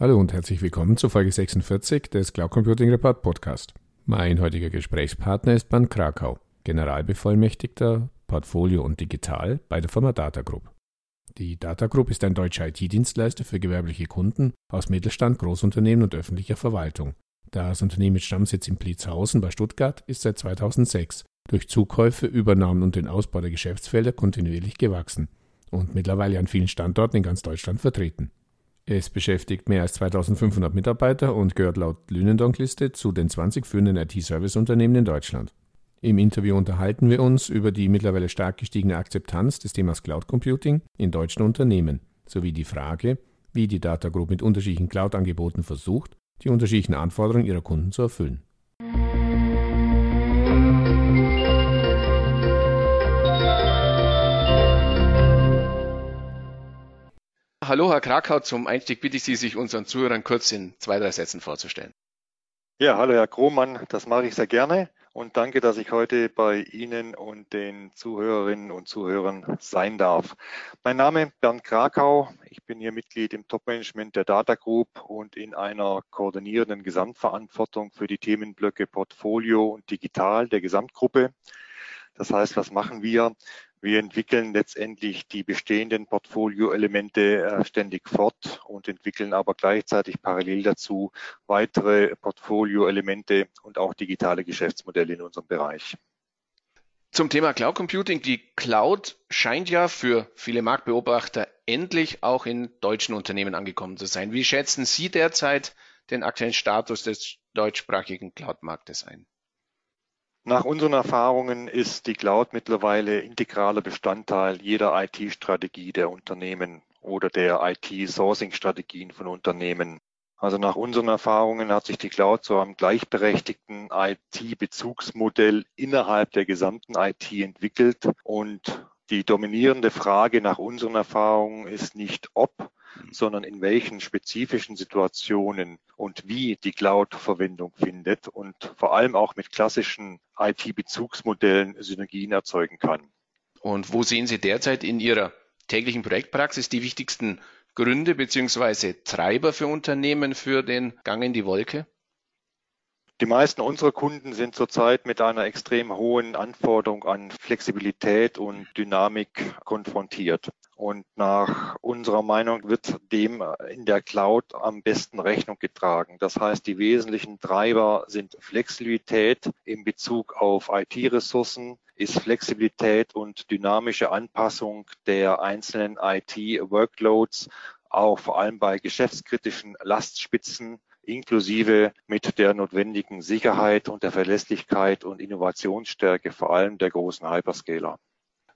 Hallo und herzlich willkommen zur Folge 46 des Cloud Computing Report Podcast. Mein heutiger Gesprächspartner ist Bernd Krakau, Generalbevollmächtigter Portfolio und Digital bei der Firma Data Group. Die Data Group ist ein deutscher IT-Dienstleister für gewerbliche Kunden aus Mittelstand, Großunternehmen und öffentlicher Verwaltung. Das Unternehmen mit Stammsitz in Blitzhausen bei Stuttgart ist seit 2006 durch Zukäufe, Übernahmen und den Ausbau der Geschäftsfelder kontinuierlich gewachsen und mittlerweile an vielen Standorten in ganz Deutschland vertreten. Es beschäftigt mehr als 2500 Mitarbeiter und gehört laut Lünendonk-Liste zu den 20 führenden IT-Service-Unternehmen in Deutschland. Im Interview unterhalten wir uns über die mittlerweile stark gestiegene Akzeptanz des Themas Cloud Computing in deutschen Unternehmen sowie die Frage, wie die Data Group mit unterschiedlichen Cloud-Angeboten versucht, die unterschiedlichen Anforderungen ihrer Kunden zu erfüllen. Hallo, Herr Krakau. Zum Einstieg bitte ich Sie, sich unseren Zuhörern kurz in zwei, drei Sätzen vorzustellen. Ja, hallo, Herr Krohmann. Das mache ich sehr gerne. Und danke, dass ich heute bei Ihnen und den Zuhörerinnen und Zuhörern sein darf. Mein Name ist Bernd Krakau. Ich bin hier Mitglied im Topmanagement der Data Group und in einer koordinierenden Gesamtverantwortung für die Themenblöcke Portfolio und Digital der Gesamtgruppe. Das heißt, was machen wir? Wir entwickeln letztendlich die bestehenden Portfolio-Elemente äh, ständig fort und entwickeln aber gleichzeitig parallel dazu weitere Portfolio-Elemente und auch digitale Geschäftsmodelle in unserem Bereich. Zum Thema Cloud Computing. Die Cloud scheint ja für viele Marktbeobachter endlich auch in deutschen Unternehmen angekommen zu sein. Wie schätzen Sie derzeit den aktuellen Status des deutschsprachigen Cloud-Marktes ein? Nach unseren Erfahrungen ist die Cloud mittlerweile integraler Bestandteil jeder IT-Strategie der Unternehmen oder der IT-Sourcing-Strategien von Unternehmen. Also nach unseren Erfahrungen hat sich die Cloud zu einem gleichberechtigten IT-Bezugsmodell innerhalb der gesamten IT entwickelt und die dominierende Frage nach unseren Erfahrungen ist nicht ob, sondern in welchen spezifischen Situationen und wie die Cloud Verwendung findet und vor allem auch mit klassischen IT-Bezugsmodellen Synergien erzeugen kann. Und wo sehen Sie derzeit in Ihrer täglichen Projektpraxis die wichtigsten Gründe beziehungsweise Treiber für Unternehmen für den Gang in die Wolke? Die meisten unserer Kunden sind zurzeit mit einer extrem hohen Anforderung an Flexibilität und Dynamik konfrontiert. Und nach unserer Meinung wird dem in der Cloud am besten Rechnung getragen. Das heißt, die wesentlichen Treiber sind Flexibilität in Bezug auf IT-Ressourcen, ist Flexibilität und dynamische Anpassung der einzelnen IT-Workloads, auch vor allem bei geschäftskritischen Lastspitzen inklusive mit der notwendigen Sicherheit und der Verlässlichkeit und Innovationsstärke vor allem der großen Hyperscaler.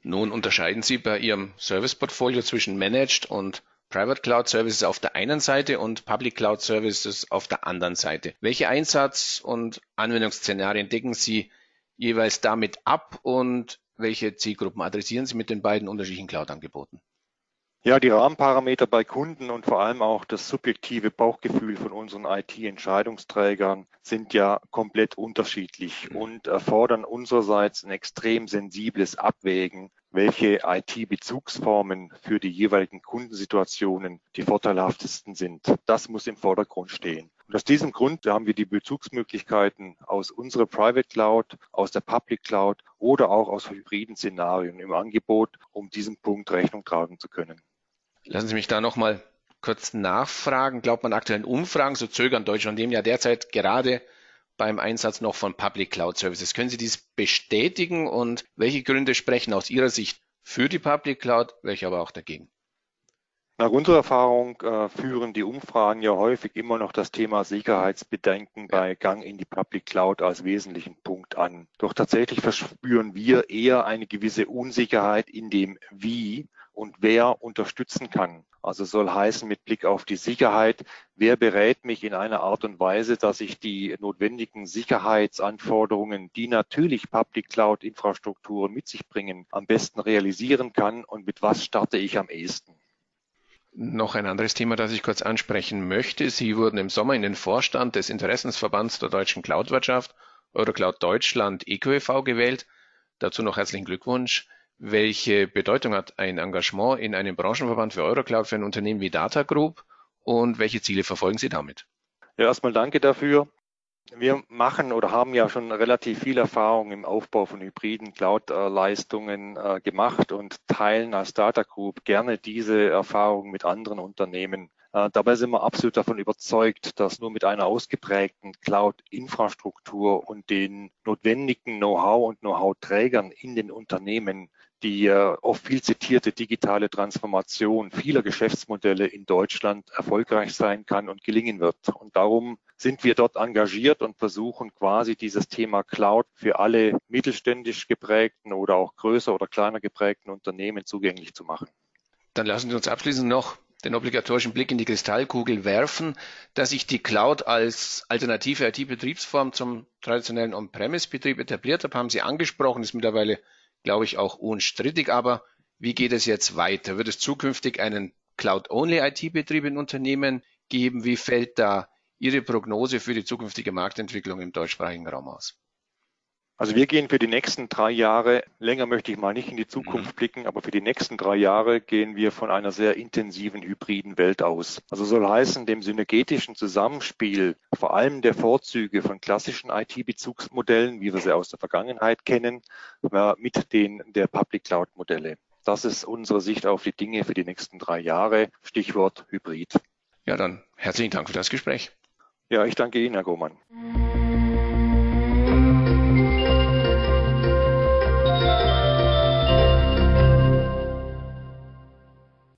Nun unterscheiden Sie bei Ihrem Service-Portfolio zwischen Managed und Private Cloud Services auf der einen Seite und Public Cloud Services auf der anderen Seite. Welche Einsatz- und Anwendungsszenarien decken Sie jeweils damit ab und welche Zielgruppen adressieren Sie mit den beiden unterschiedlichen Cloud-Angeboten? Ja, die Rahmenparameter bei Kunden und vor allem auch das subjektive Bauchgefühl von unseren IT-Entscheidungsträgern sind ja komplett unterschiedlich mhm. und erfordern unsererseits ein extrem sensibles Abwägen, welche IT-Bezugsformen für die jeweiligen Kundensituationen die vorteilhaftesten sind. Das muss im Vordergrund stehen. Und aus diesem Grund haben wir die Bezugsmöglichkeiten aus unserer Private Cloud, aus der Public Cloud oder auch aus hybriden Szenarien im Angebot, um diesem Punkt Rechnung tragen zu können. Lassen Sie mich da nochmal kurz nachfragen. Glaubt man aktuellen Umfragen, so zögern deutsche Unternehmen ja derzeit gerade beim Einsatz noch von Public Cloud Services. Können Sie dies bestätigen und welche Gründe sprechen aus Ihrer Sicht für die Public Cloud, welche aber auch dagegen? Nach unserer Erfahrung äh, führen die Umfragen ja häufig immer noch das Thema Sicherheitsbedenken bei Gang in die Public Cloud als wesentlichen Punkt an. Doch tatsächlich verspüren wir eher eine gewisse Unsicherheit in dem Wie und wer unterstützen kann. Also soll heißen mit Blick auf die Sicherheit, wer berät mich in einer Art und Weise, dass ich die notwendigen Sicherheitsanforderungen, die natürlich Public Cloud Infrastrukturen mit sich bringen, am besten realisieren kann und mit was starte ich am ehesten. Noch ein anderes Thema, das ich kurz ansprechen möchte. Sie wurden im Sommer in den Vorstand des Interessensverbands der deutschen Cloudwirtschaft, Eurocloud Deutschland, EQEV gewählt. Dazu noch herzlichen Glückwunsch. Welche Bedeutung hat ein Engagement in einem Branchenverband für Eurocloud für ein Unternehmen wie Data Group? und welche Ziele verfolgen Sie damit? Ja, erstmal danke dafür. Wir machen oder haben ja schon relativ viel Erfahrung im Aufbau von hybriden Cloud-Leistungen äh, gemacht und teilen als Data Group gerne diese Erfahrung mit anderen Unternehmen. Äh, dabei sind wir absolut davon überzeugt, dass nur mit einer ausgeprägten Cloud-Infrastruktur und den notwendigen Know-how und Know-how-Trägern in den Unternehmen die oft viel zitierte digitale Transformation vieler Geschäftsmodelle in Deutschland erfolgreich sein kann und gelingen wird. Und darum sind wir dort engagiert und versuchen quasi dieses Thema Cloud für alle mittelständisch geprägten oder auch größer oder kleiner geprägten Unternehmen zugänglich zu machen. Dann lassen Sie uns abschließend noch den obligatorischen Blick in die Kristallkugel werfen, dass sich die Cloud als alternative IT-Betriebsform zum traditionellen On-Premise-Betrieb etabliert hat, haben Sie angesprochen, ist mittlerweile glaube ich, auch unstrittig. Aber wie geht es jetzt weiter? Wird es zukünftig einen Cloud-Only-IT-Betrieb in Unternehmen geben? Wie fällt da Ihre Prognose für die zukünftige Marktentwicklung im deutschsprachigen Raum aus? Also wir gehen für die nächsten drei Jahre, länger möchte ich mal nicht in die Zukunft mhm. blicken, aber für die nächsten drei Jahre gehen wir von einer sehr intensiven hybriden Welt aus. Also soll heißen, dem synergetischen Zusammenspiel vor allem der Vorzüge von klassischen IT-Bezugsmodellen, wie wir sie aus der Vergangenheit kennen, mit den der Public Cloud Modelle. Das ist unsere Sicht auf die Dinge für die nächsten drei Jahre. Stichwort Hybrid. Ja, dann herzlichen Dank für das Gespräch. Ja, ich danke Ihnen, Herr Gohmann.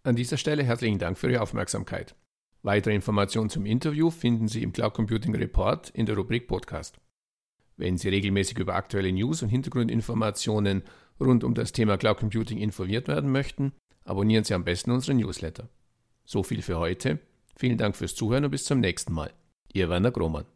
An dieser Stelle herzlichen Dank für Ihre Aufmerksamkeit. Weitere Informationen zum Interview finden Sie im Cloud Computing Report in der Rubrik Podcast. Wenn Sie regelmäßig über aktuelle News und Hintergrundinformationen rund um das Thema Cloud Computing informiert werden möchten, abonnieren Sie am besten unseren Newsletter. So viel für heute. Vielen Dank fürs Zuhören und bis zum nächsten Mal. Ihr Werner Grohmann.